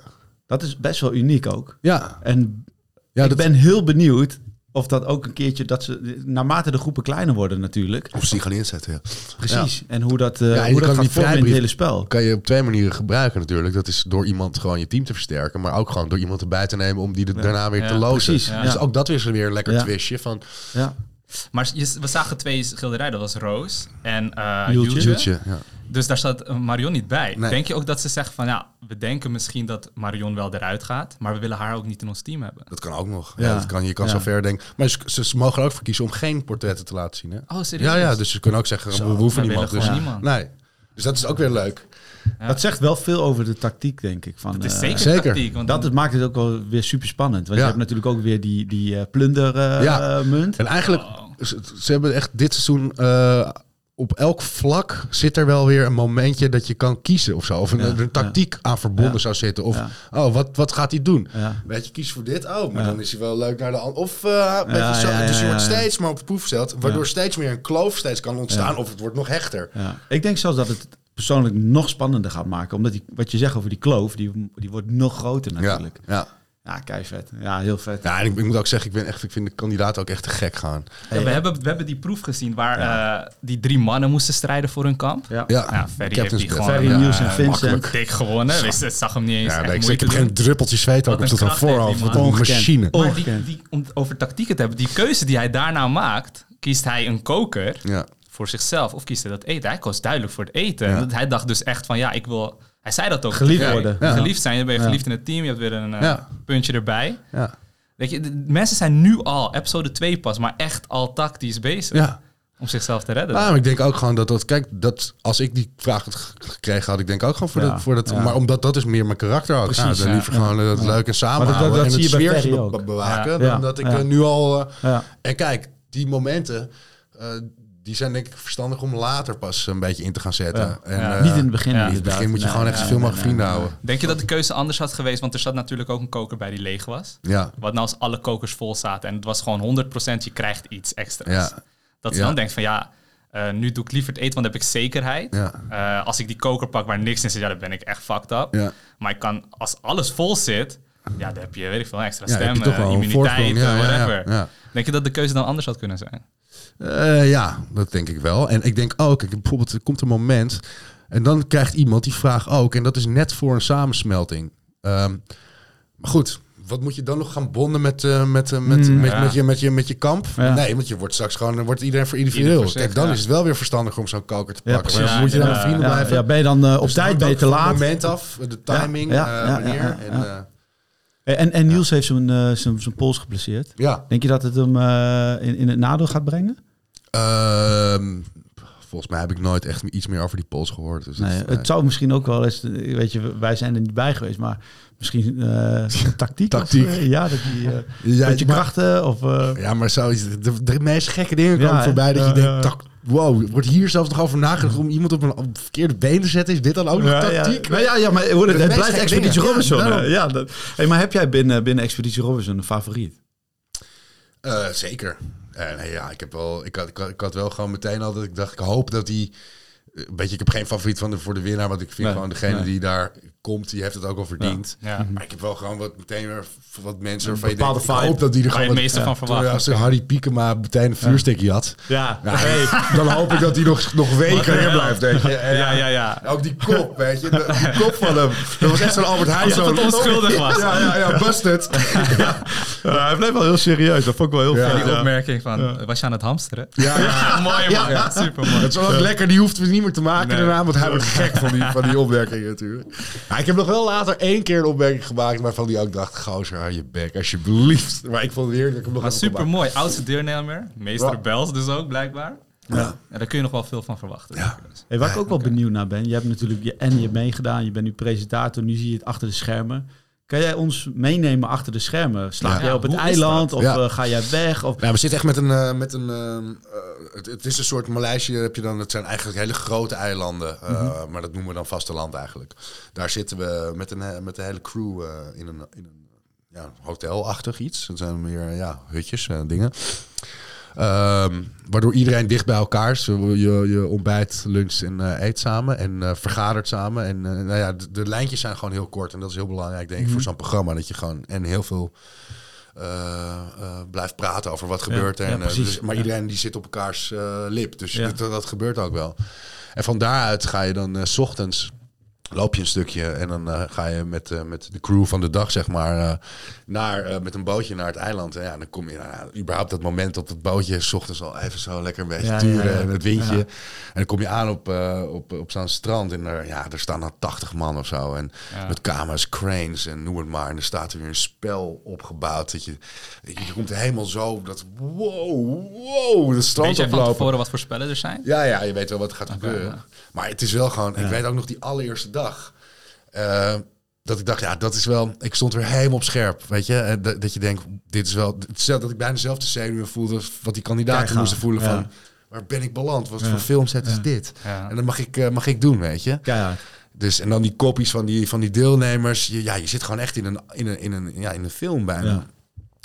Dat is best wel uniek ook.
ja.
En
ja
ik
dat,
ben heel benieuwd of dat ook een keertje dat ze naarmate de groepen kleiner worden natuurlijk.
Of ze die gaan inzetten, ja.
Precies. En hoe dat, eh
Ja, en
hoe dat
kan
gaat vormen in het hele spel.
kan je op twee manieren gebruiken natuurlijk. Dat is door iemand gewoon je team te versterken, maar ook gewoon door iemand erbij te nemen om die er daarna weer
Ja,
te lozen.
precies,
ja.
Dus ook dat is weer een lekker
Ja.
twistje van
Ja.
Maar je, we zagen twee schilderijen. Dat was Roos en eh
Jultje.
Jultje.
Jutje. Ja.
Dus daar staat Marion niet bij.
Nee.
Denk je ook dat ze zeggen van... Ja, we denken misschien dat Marion wel eruit gaat. Maar we willen haar ook niet in ons team hebben.
Dat kan ook nog. Ja.
Ja.
dat kan, je kan
Ja.
zo ver denken. Maar ze, mogen er ook voor kiezen om geen portretten te laten zien. Hè?
Oh, serieus?
Ja, ja, dus ze kunnen ook zeggen, we hoeven niemand. Dus,
niemand.
Nee. Dus dat is ook weer leuk.
Ja.
Dat zegt wel veel over de tactiek, denk ik. Van,
Het is
eh,
zeker,
zeker.
tactiek. Want
Dat
dan-
maakt het ook wel weer super spannend. Want
Ja.
je hebt natuurlijk ook weer die, die eh, plunder eh,
Ja. En eigenlijk,
Oh.
ze, ze hebben echt dit seizoen... eh, op elk vlak zit er wel weer een momentje dat je kan kiezen of zo. Of een,
Ja,
er een tactiek aan verbonden
Ja.
zou zitten. Of,
Ja.
oh, wat, wat gaat hij doen?
Ja.
Weet je, kies voor dit. Oh, maar
Ja.
dan is hij wel leuk naar de ander. Of, eh, je,
Ja,
zo,
ja,
dus je
ja,
wordt
ja.
steeds maar op de proef gesteld. Waardoor
Ja.
steeds meer een kloof steeds kan ontstaan.
Ja.
Of het wordt nog hechter.
Ja. Ik denk zelfs dat het persoonlijk nog spannender gaat maken. Omdat die, wat je zegt over die kloof, die, die wordt nog groter natuurlijk.
Ja.
Ja, kei vet. Ja, heel vet.
Ja, en ik, ik moet ook zeggen, ik, ben echt, ik vind de kandidaat ook echt te gek gaan.
Ja, we, hebben, we hebben die proef gezien waar eh, die drie mannen moesten strijden voor hun kamp.
Ja.
Ja,
Ja, Ferry heeft die gewoon
Ferry,
ja,
Niels en Vincent.
dik gewonnen. Wist, het zag hem niet eens
Ja, nee, ik, ik heb geen druppeltje zweet ook op
die
voorhoofd. Wat een
Ongekend.
machine.
Maar die, die, om over tactieken te hebben, die keuze die hij daarna maakt, kiest hij een koker
Ja.
Voor zichzelf of kiest hij dat eten? Hij koos duidelijk voor het eten.
Ja.
Dat- Hij dacht dus echt van ja, ik wil. Hij zei dat ook.
Geliefd
Ja,
worden.
Ja.
Geliefd zijn. Dan ben je
Ja.
geliefd in het team. Je hebt weer een eh,
Ja.
puntje erbij.
Ja.
Weet je, de mensen zijn nu al, episode 2 pas, maar echt al tactisch bezig
ja.
om zichzelf te redden.
Maar ik denk ook gewoon dat dat... Kijk, dat, als ik die vraag gekregen, had ik denk ook gewoon voor,
Ja.
dat, voor dat...
Ja.
Maar omdat dat is meer mijn karakter ook.
Precies,
Ja, dan
ja.
liever gewoon eh, het leuk en samenhouden.
Maar dat- dat
en
zie
het
je ook.
bewaken.
Ja.
Dan
Ja.
dat ik
Ja.
eh, nu al...
Ja.
En kijk, die momenten... eh, die zijn denk ik verstandig om later pas een beetje in te gaan zetten.
Ja.
En,
Ja.
eh,
Niet in het begin.
ja.
in het begin moet je
Nee,
gewoon echt zoveel mogelijk
nee,
vrienden
nee.
houden.
Denk je dat de keuze anders had geweest? Want er zat natuurlijk ook een koker bij die leeg was.
Ja.
Wat nou als alle kokers vol zaten en het was gewoon 100% je krijgt iets extra's.
Ja.
Dat ze
Ja.
dan denkt van ja, eh, nu doe ik liever het eten, want dan heb ik zekerheid.
Ja.
Eh, als ik die koker pak waar niks in zit, ja, dan ben ik echt fucked up.
Ja.
Maar ik kan, als alles vol zit, ja, dan heb je, weet ik veel, extra
je
stemmen, immuniteit,
voorsprong. Ja, ja, ja,
whatever.
ja.
Denk je dat de keuze dan anders had kunnen zijn?
Eh, ja, dat denk ik wel. En ik denk ook, kijk, bijvoorbeeld, er komt een moment en dan krijgt iemand die vraag ook, en dat is net voor een samensmelting. Ehm, maar goed, wat moet je dan nog gaan bonden met, eh, met, eh, met,
Mm,
met,
ja.
met, je, met, je, met je kamp?
Ja.
Nee, want je wordt straks gewoon, wordt iedereen voor individueel.
Ieder
Kijk, dan
ja.
is het wel weer verstandig om zo'n koker te pakken. maar
precies.
dan moet je dan met vrienden blijven.
ja, ben je dan eh, op
Dus
tijd,
van
laat?
Het moment af, de timing, wanneer. En,
En, en Niels heeft zijn, zijn, zijn pols geblesseerd.
ja.
Denk je dat het hem in, in het nadeel gaat brengen?
Ehm, volgens mij heb ik nooit echt iets meer over die Pols gehoord. Dus
nee, het, zou misschien ook wel eens, weet je, wij zijn er niet bij geweest, maar misschien uh, tactiek.
tactiek.
Of, ja, dat die, uh, ja, je krachten of...
Ja, maar zo, de, de meest gekke dingen komen voorbij dat je denkt, tak, wow, wordt hier zelfs nog over nagedacht om iemand op een, op verkeerde been te zetten? Is dit dan ook nog tactiek?
Ja, ja, ja, maar het, het blijft Expeditie Robinson. Ja, ja dat, hey, maar heb jij binnen, binnen Expeditie Robinson een favoriet?
zeker. Nee, ja, ik heb wel, ik had, ik had, ik had wel gewoon meteen al dat ik dacht, ik hoop dat hij een beetje, ik heb geen favoriet van de, voor de winnaar, want ik vind gewoon degene die daar komt, die heeft het ook al verdiend. Ja. Maar ik heb wel gewoon wat meteen wat mensen waarvan je denkt, ik hoop dat die er gewoon
het meeste van verwachten.
Als Harry Piekema meteen een vuurstikje had, ja. Hey, dan hoop ik dat hij nog, nog weken in blijft. Weet je.
ja, ja, ja.
Ook die kop, weet je, die kop van hem. Dat was echt zo'n Albert Heijn.
Het onschuldig was.
Ja, ja, ja, busted.
hij bleef wel heel serieus. Dat vond ik wel heel
fijn. Die opmerking van, was je aan het hamsteren?
Ja,
mooi man. Ja, super mooi.
Het is wel lekker, die hoeft we niet meer te maken daarna, want hij wordt gek van die, van die opmerkingen natuurlijk. Ik heb nog wel later één keer een opmerking gemaakt waarvan die ook dacht, gozer, hou je bek, alsjeblieft. Maar ik vond het heerlijk. Ik
nog super mooi. Oudste deelnemer, meester ja. Bels dus ook blijkbaar. Ja. ja. daar kun je nog wel veel van verwachten. Ja.
Hey, waar ik ook wel benieuwd naar ben, je hebt natuurlijk je en je meegedaan, je bent nu presentator, nu zie je het achter de schermen. Kan jij ons meenemen achter de schermen? Slaap jij op het eiland of uh, ga jij weg? Of...
Ja, we zitten echt met een... Uh, met een uh, het, het, is een soort Maleisië, heb je dan, het zijn eigenlijk hele grote eilanden. Mm -hmm. Maar dat noemen we dan vasteland eigenlijk. Daar zitten we met een, met de hele crew in een, in een ja, hotelachtig iets. Dat zijn meer ja, hutjes en dingen. Um, waardoor iedereen dicht bij elkaar is. Je, je ontbijt, lunch en uh, eet samen en uh, vergadert samen. En uh, nou ja, de, de, lijntjes zijn gewoon heel kort. En dat is heel belangrijk, denk ik, mm -hmm. voor zo'n programma. Dat je gewoon en heel veel blijft praten over wat gebeurt er. Ja, en, dus, maar iedereen die zit op elkaars lip. Dus dat, dat, gebeurt ook wel. En van daaruit ga je dan s ochtends loop je een stukje en dan uh, ga je met, uh, met de crew van de dag, zeg maar, uh, naar, met een bootje naar het eiland. En ja, dan kom je nou, überhaupt dat moment op het bootje, s ochtends al even zo lekker een beetje ja, turen ja, en het windje. En dan kom je aan op, op, op zo'n strand en er, ja, er staan dan 80 man of zo. En met kamers, cranes en noem het maar. En er staat er weer een spel opgebouwd. Dat je, je komt helemaal zo, dat wow, wow, de strand
Weet je van tevoren wat voor spellen er zijn?
Ja, ja, je weet wel wat gaat okay, gebeuren. Maar het is wel gewoon, ik weet ook nog die allereerste dag. Uh, dat ik dacht, ja, dat is wel. Ik stond weer helemaal op scherp, weet je. En dat, dat je denkt, dit is wel. Hetzelfde dat ik bijna dezelfde zenuwen voelde wat die kandidaten moesten voelen ja. van. Waar ben ik beland? Wat ja. voor filmset is dit? En dat mag ik, uh, mag ik doen, weet je.
Ja.
Dus en dan die kopies van die, van die deelnemers. Je, ja, je zit gewoon echt in een, in een, in een, ja, in een film bijna.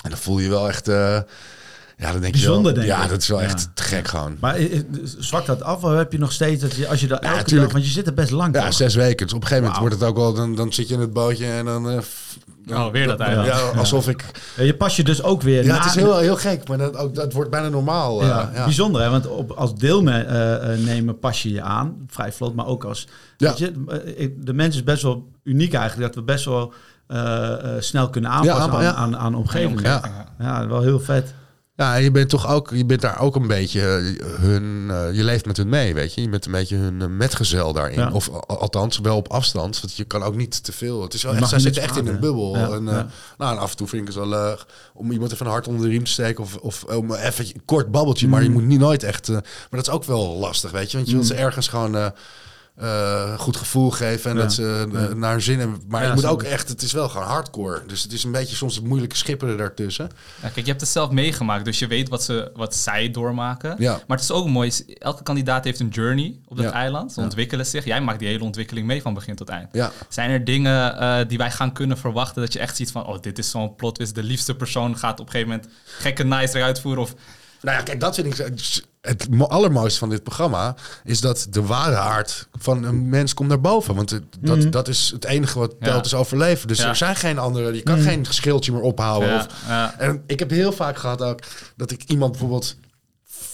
En dan voel je wel echt. Uh, ja, dan denk
Bijzonder,
je wel,
denk
ja, dat is wel echt te gek gewoon.
Maar zwakt dat af of heb je nog steeds dat je als je dat ja, elke dag, want je zit er best lang.
Ja, zes weken. Dus op een gegeven moment wordt het ook wel, dan, dan zit je in het bootje en dan. Uh,
oh, weer dat eiland.
Ja, alsof ik.
Ja, je pas je dus ook weer.
Ja, het is heel, heel gek, maar dat, ook, dat wordt bijna normaal. Uh,
ja, ja, Bijzonder, hè? Want op, als deelnemer pas je je aan, vrij vlot, maar ook als. Ja. Je, de mens is best wel uniek eigenlijk, dat we best wel uh, uh, snel kunnen aanpassen ja, aan, aan, aan, omgeving. Ja. ja, wel heel vet.
Ja, je bent toch ook, je bent daar ook een beetje hun, uh, je leeft met hun mee, weet je. Je bent een beetje hun metgezel daarin. Ja. Of althans, wel op afstand. Want je kan ook niet te veel. Het is wel echt, zij zitten echt in een bubbel. Ja. En, uh, ja. nou, en af en toe vind ik het wel leuk om iemand even een hart onder de riem te steken. Of, of om even een kort babbeltje. Mm. Maar je moet niet nooit echt. Maar dat is ook wel lastig, weet je. Want je mm. wil ze ergens gewoon uh, goed gevoel geven en ja. dat ze uh, naar hun zin hebben. Maar ja, het moet ook echt, het is wel gewoon hardcore. Dus het is een beetje soms het moeilijke schipperen daartussen.
Ja, kijk, je hebt het zelf meegemaakt, dus je weet wat, ze, wat zij doormaken. Ja. Maar het is ook mooi, elke kandidaat heeft een journey op dat eiland. Ze ontwikkelen zich. Jij maakt die hele ontwikkeling mee van begin tot eind. Ja. Zijn er dingen uh, die wij gaan kunnen verwachten dat je echt ziet van, oh, dit is zo'n plot twist. De liefste persoon gaat op een gegeven moment gekke nice uitvoeren of...
Nou ja, kijk, dat vind ik het allermooiste van dit programma is dat de ware aard van een mens komt naar boven. Want dat, mm. dat is het enige wat telt ja. is overleven. Dus ja. er zijn geen andere. Je kan mm. geen schildje meer ophouden. Ja. Of, en ik heb heel vaak gehad ook dat ik iemand bijvoorbeeld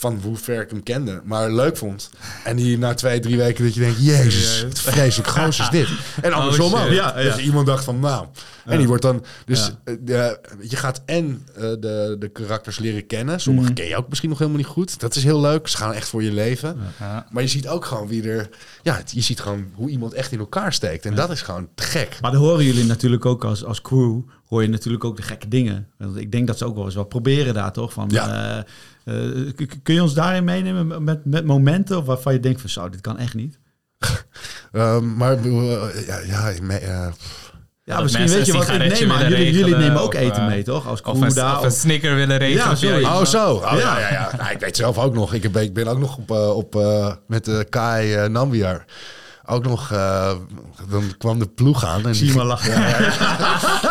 van hoe ver ik hem kende, maar leuk vond. En die na twee, drie weken dat je denkt, jezus, het vreselijk goos is dit. En andersom oh, ook. Ja, ja. Dus iemand dacht van, nou. En die wordt dan, dus ja. je gaat en uh, de, de karakters leren kennen. Sommige mm. ken je ook misschien nog helemaal niet goed. Dat is heel leuk. Ze gaan echt voor je leven. Maar je ziet ook gewoon wie er, ja, je ziet gewoon hoe iemand echt in elkaar steekt. En dat is gewoon te gek.
Maar dan horen jullie natuurlijk ook als, als crew, hoor je natuurlijk ook de gekke dingen. Want ik denk dat ze ook wel eens wat proberen daar toch? Van, ja. Uh, kun je ons daarin meenemen met, met momenten waarvan je denkt van zo, dit kan echt niet?
um, maar ja, ja,
ja, misschien weet je wat ik neem aan. Jullie, jullie nemen ook eten mee, toch? Als
of een, of een snicker willen regelen.
Ja, oh, zo. Oh, ja, ja, ja. Nou, ik weet zelf ook nog. Ik, ben, ik ben ook nog op, op uh, met de Kai uh, Nambiar ook nog, uh, dan kwam de ploeg aan.
En Zie maar lachen.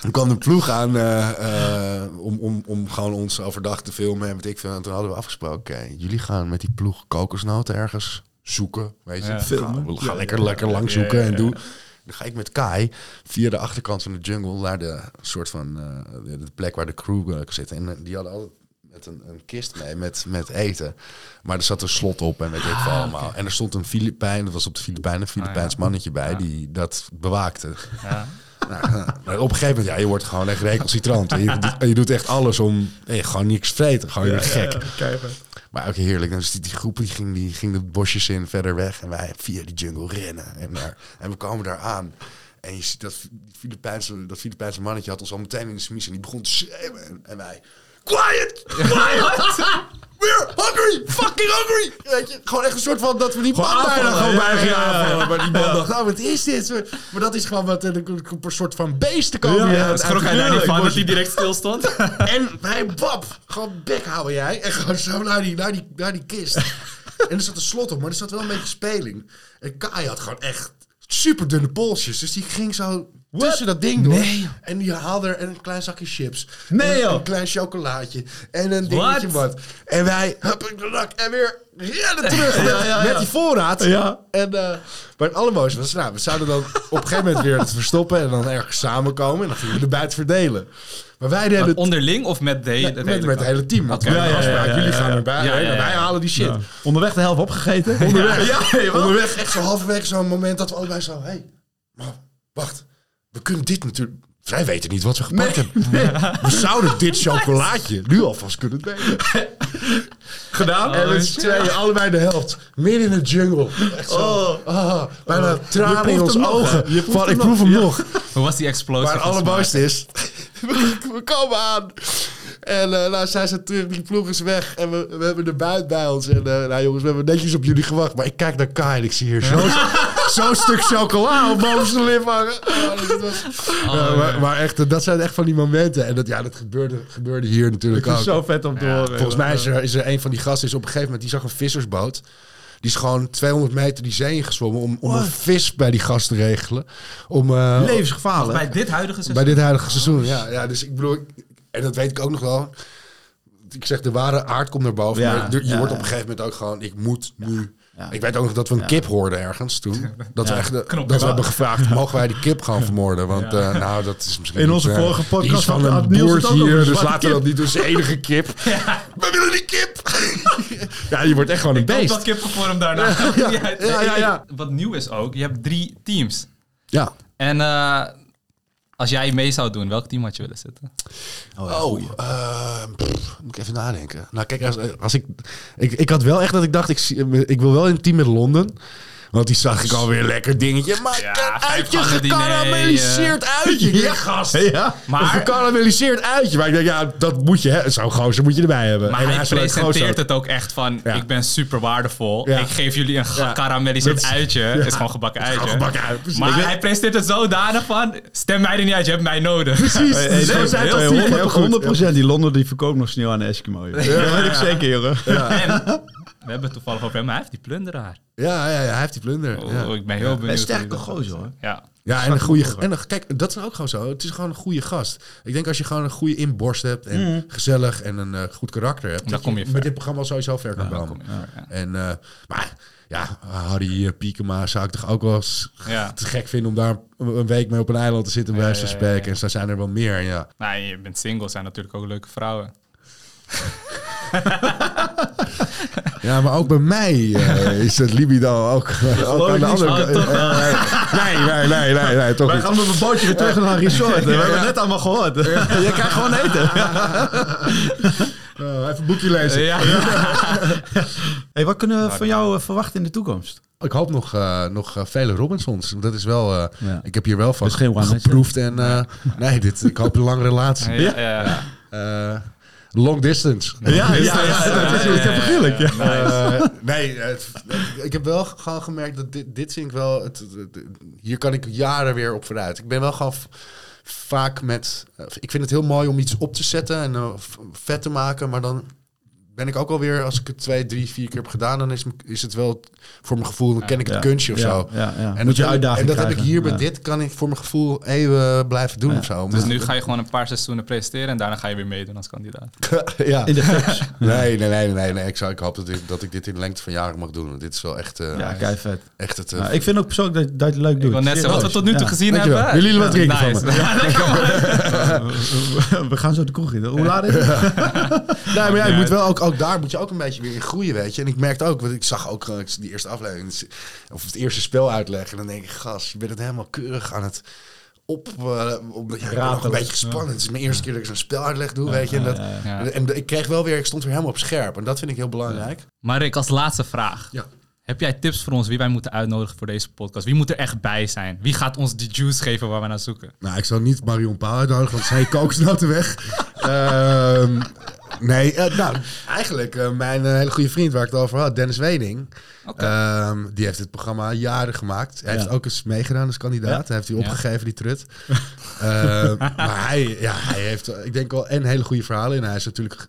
Dan kwam de ploeg aan uh, uh, om, om, om gewoon ons overdag te filmen en weet ik veel. En toen hadden we afgesproken, okay, jullie gaan met die ploeg kokosnoten ergens zoeken. Weet je, filmen. We gaan lekker, lekker lang zoeken en doen. Dan ga ik met Kai via de achterkant van de jungle naar de soort van de, de, plek waar de crew zit. En die hadden altijd met een, een, kist mee met, met eten. Maar er zat een slot op en weet ik veel ah, allemaal. En er stond een Filipijn, dat was op de Filipijnen, een Filipijns ah, mannetje bij, die dat bewaakte. Ja. Nou, op een gegeven moment, ja, je wordt gewoon echt recalcitrant. En je, je doet echt alles om je gewoon niks vreten. Gewoon weer gek. maar ook heerlijk. Dus die, die groep die ging, die ging de bosjes in verder weg. En wij via die jungle rennen. En, daar, en we komen daar aan. En je ziet dat Filipijnse, dat Filipijnse mannetje had ons al meteen in de smies. En die begon te schreeuwen. En wij, quiet, quiet. We're hungry, fucking hungry. Weet je, gewoon echt een soort van dat we die man bijna gewoon bij gaan. Maar die man dacht, nou wat is dit? Maar dat is gewoon wat een, een soort van beesten komen.
Ja, schrok hij daar niet van dat hij direct stil stond?
en wij, bab, gewoon bek houden jij. En gewoon zo naar die, naar die, naar die kist. en er zat een slot op, maar er zat wel een beetje speling. En Kai had gewoon echt super dunne polsjes. Dus die ging zo tussen dat ding door. Nee. En die haalde er een klein zakje chips.
Nee,
een, een, klein chocolaatje. En een dingetje wat. En wij, hup, en weer rennen terug met, met die voorraad.
Ja.
En, uh, maar het allermooiste was, nou, we zouden dan op een gegeven moment weer het verstoppen en dan ergens samenkomen. En dan gingen we de buiten verdelen. Maar wij deden
onderling of met de,
met, met, met het hele team. Okay. Ja, ja, ja, Jullie gaan erbij. Ja, wij halen die shit.
Onderweg de helft opgegeten.
Onderweg, ja, onderweg echt zo halverwege zo'n moment dat we allebei zo... Hé, hey, wacht we kunnen dit natuurlijk... Wij weten niet wat we gepakt hebben. We zouden dit chocolaatje nu alvast kunnen delen.
Gedaan?
En we tweeën allebei de helft. Midden in de jungle. Echt zo. Oh. Ah, bijna oh. tranen in ons ogen. Van, ik proef hem nog.
Hoe was die explosie?
Maar het allerbooiste is... we komen aan. En uh, nou, zij zijn terug, die ploeg is weg. En we, we hebben de buit bij ons. En uh, nou jongens, we hebben netjes op jullie gewacht. Maar ik kijk naar Kai en ik zie hier zo'n zo stuk chocola op bovenste lip hangen. Oh, was, oh, maar, maar, echt, dat zijn echt van die momenten. En dat, ja, dat gebeurde, gebeurde hier natuurlijk ook.
zo vet om te horen.
Volgens mij is er, is er een van die gasten is op een gegeven moment... die zag een vissersboot. Die is gewoon 200 meter die zee ingezwommen om, om een vis bij die gast te regelen. Om, uh,
Levensgevaarlijk.
Bij dit huidige seizoen?
Bij dit huidige seizoen, ja. ja. Dus ik bedoel, en dat weet ik ook nog wel. Ik zeg, de ware aard komt naar boven. Ja, maar je wordt op een gegeven moment ook gewoon, ik moet nu ik weet ook nog dat we een kip hoorden ergens toen. Dat we echt dat we hebben gevraagd: mogen wij die kip gaan vermoorden? Want uh, nou, dat is misschien.
In onze vorige podcast
van een boertje hier, dus laten we dat niet doen. Zijn enige kip. We willen die kip. ja, je wordt echt gewoon een beest. Ik
dat kip gevormd daarna. Ja, ja, ja, Wat nieuw is ook, je hebt drie teams.
Ja.
En uh, als jij mee zou doen, welk team had je willen zitten?
Oh, oh uh, moet ik even nadenken. Nou, kijk, als, als ik, ik... Ik had wel echt dat ik dacht, ik, ik wil wel in een team met Londen. Want die zag ik alweer lekker dingetje. Maar ja, uitje, gekarameliseerd uh, uitje. Ja, gast. Ja, maar, een gekarameliseerd uitje. Maar ik denk, ja, dat moet je, zo'n gozer moet je erbij hebben.
Maar en hij, presenteert het ook echt van, ik ben super waardevol. Ik geef jullie een gekarameliseerd uitje. Het is gewoon gebakken uitje. Gebakken uit, maar hij presenteert het zodanig van, stem mij er niet uit, je hebt mij nodig.
Precies. Hey, zo heel 100%, die Londen die verkoopt nog sneeuw aan de Eskimo. Ja, dat weet ik zeker, jongen. En
we hebben het toevallig over hem, maar hij heeft die plunderaar.
Ja, ja, ja hij heeft die plunder.
Oh, ja. Ik ben heel benieuwd. Een
sterke gozer hoor.
Ja.
Ja, en een goede. En kijk, dat is ook gewoon zo. Het is gewoon een goede gast. Ik denk als je gewoon een goede inborst hebt en mm. gezellig en een uh, goed karakter hebt,
dan kom je
met dit programma sowieso ver kan komen. Ja, en uh, maar ja, Harry Piekema zou ik toch ook wel eens ja. te gek vinden om daar een week mee op een eiland te zitten bij ja, spreken. En zo zijn er wel meer. Ja.
Nou, je bent single, zijn natuurlijk ook leuke vrouwen.
ja, maar ook bij mij uh, is het libido ook, ook aan de andere kant. nee, nee, nee, nee, nee, toch
Wij gaan met een bootje weer terug naar een resort. We hebben net allemaal gehoord. Je krijgt gewoon eten.
Uh, even een boekje lezen. Ja.
hey, wat kunnen we van jou uh, verwachten in de toekomst?
Ik hoop nog, uh, nog vele Robinsons. Dat is wel. Ja. Ik heb hier wel van geproefd. En nee, dit, ik hoop een lange relatie. Ja, ja, long distance.
Ja, ja, ja, dat is
nee, ik heb wel gewoon gemerkt dat dit, dit vind ik wel... Het, hier kan ik jaren weer op vooruit. Ik ben wel gewoon vaak met... ik vind het heel mooi om iets op te zetten en vet te maken, maar dan ben ik ook alweer, als ik het twee, drie, vier keer heb gedaan, dan is, is het wel voor mijn gevoel, dan ken ik het kunstje of zo.
En, Moet je
en dat heb ik hier bij dit, kan ik voor mijn gevoel even blijven doen of zo.
Dus nu ga je gewoon een paar seizoenen presenteren en daarna ga je weer meedoen als kandidaat.
ja. In de nee, nee, nee, nee, nee. Ik, zou, ik hoop dat ik, dat ik dit in de lengte van jaren mag doen. Dit is wel echt... Uh,
ja, kei vet.
Echt het...
Uh, ik vind ook persoonlijk dat, dat je leuk doet. Ik
wil net wat we tot nu toe gezien hebben.
Willen jullie wat drinken
nice.
we gaan zo de kroeg in. Hoe laat is het?
nee, maar ja, je moet wel ook, ook daar moet je ook een beetje weer in groeien, weet je. En ik merkte ook, want ik zag ook die eerste aflevering, of het eerste spel uitleggen. En dan denk ik, gas, je bent het helemaal keurig aan het op, uh, op ja, een beetje gespannen. Het is mijn eerste keer dat ik zo'n spel uitleg doe, weet je. En, dat, en ik kreeg wel weer, ik stond weer helemaal op scherp. En dat vind ik heel belangrijk.
Maar ik als laatste vraag. Heb jij tips voor ons wie wij moeten uitnodigen voor deze podcast? Wie moet er echt bij zijn? Wie gaat ons die juice geven waar we naar zoeken?
Nou, ik zou niet Marion Paal uitnodigen, want zij kookt nou te weg. uh, Nee, uh, nou, eigenlijk uh, mijn uh, hele goede vriend waar ik het over had, Dennis Wening. Okay. Um, die heeft het programma jaren gemaakt. Hij ja. heeft ook eens meegedaan als kandidaat. Ja. Hij heeft hij opgegeven, die trut. Ehm, maar hij, ja, hij heeft, ik denk wel, een hele goede verhalen in. Hij is natuurlijk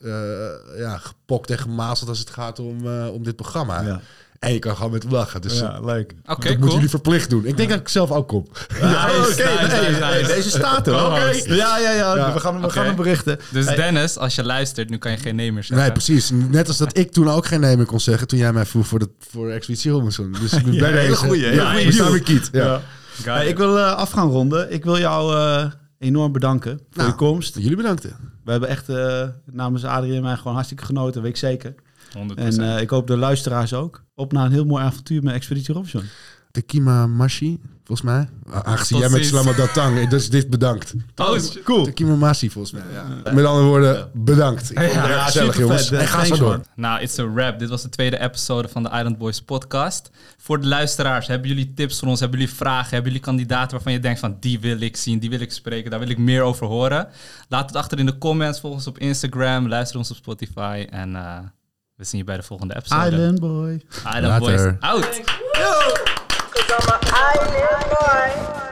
ja, gepokt en gemazeld als het gaat om, om dit programma. En je kan gewoon met lachen. Dus
ja, leuk.
Oké, okay,
moeten jullie verplicht doen. Ik denk dat ik zelf ook kom.
Ja, oké. deze staat er. Okay. Ja, ja, ja, We gaan, we gaan hem berichten.
Dus Dennis, als je luistert, nu kan je geen nemer zeggen.
Nee, precies. Net als dat ik toen ook geen nemer kon zeggen toen jij mij vroeg voor de voor Expeditie Robinson. Dus ik ben
ja, hele goede.
Ja, ja, kiet. Ja.
ja. ik wil uh, af gaan ronden. Ik wil jou uh, enorm bedanken voor nou, je komst.
Jullie bedankt.
We hebben echt uh, namens Adrien en mij gewoon hartstikke genoten, weet ik zeker.
100%.
En uh, ik hoop de luisteraars ook. Op naar een heel mooi avontuur met Expeditie Robinson.
Tekima Mashi, volgens mij. Aangezien jij met Slamadatang, dus dit bedankt.
Oh, cool.
Tekima Mashi, volgens mij. Ja. Met andere woorden, bedankt. Ik vond het ja, gezellig, jongens. En ga zo door.
Nou, it's a wrap. Dit was de tweede episode van de Island Boys podcast. Voor de luisteraars, hebben jullie tips voor ons? Hebben jullie vragen? Hebben jullie kandidaten waarvan je denkt van... die wil ik zien, die wil ik spreken, daar wil ik meer over horen? Laat het achter in de comments, volg ons op Instagram, luister ons op Spotify en... Uh, we zien je bij de volgende episode.
Island Boy.
Island Boy. Out. Yo. Island Boy.